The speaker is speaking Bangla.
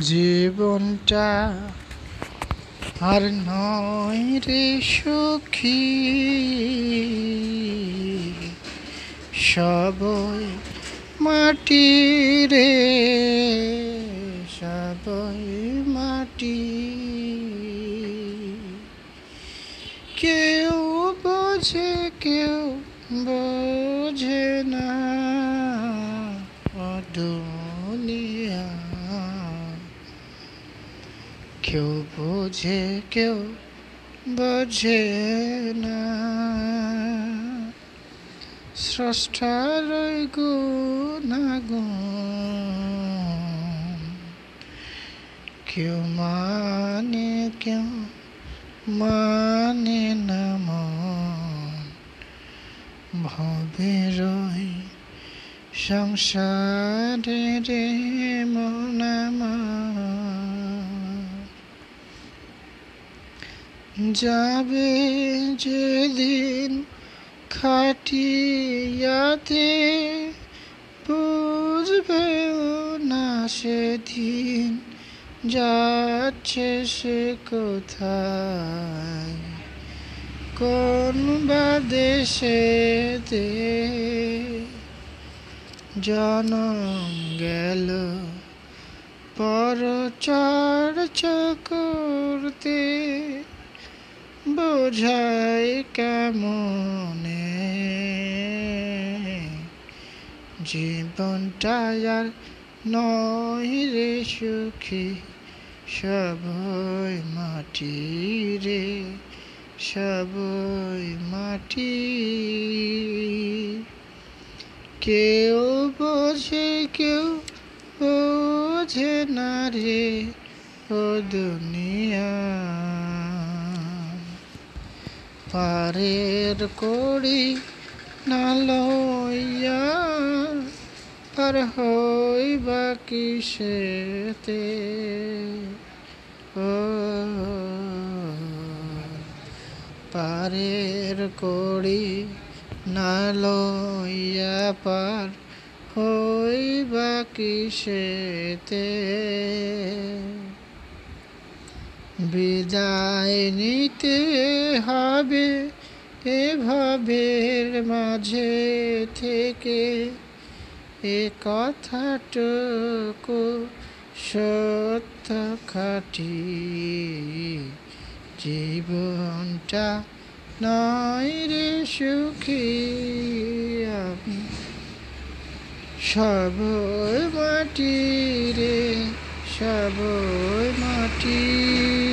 জীবনটা আর নয় রে সুখী। সবই মাটি রে, সবই মাটি। কেউ বোঝে কেউ বোঝে না ও দুনিয়া কেউ বোঝে কেউ বোঝে না। স্রষ্টার গুণাগুণ কেউ মানে কেউ মানে না মন। রই সংসারে রে মন যাবে যেদিন খাটিয়াতে বুঝবেও না সেদিন যাচ্ছে সে কোথায়? কোন বা দেশে দে জনম গেল? পর চর্চা করতে বোঝাই কেমনে? জীবনটা আর নয় রে সুখী, সবই মাটি রে, সবই মাটি। কেউ বোঝে কেউ বোঝে না রে, ও দুনিয়া পারের কড়ি না লইয়া আর হই বা কিসেতে? ও পারের কড়ি না লইয়া পার হই বা কিসেতে? বিদায় নিতে হবে এভাবের মাঝে থেকে। এ কথাটুকু সত্য খাটি জীবনটা নয় রে সুখী সবই মাটি রে সবই মাটি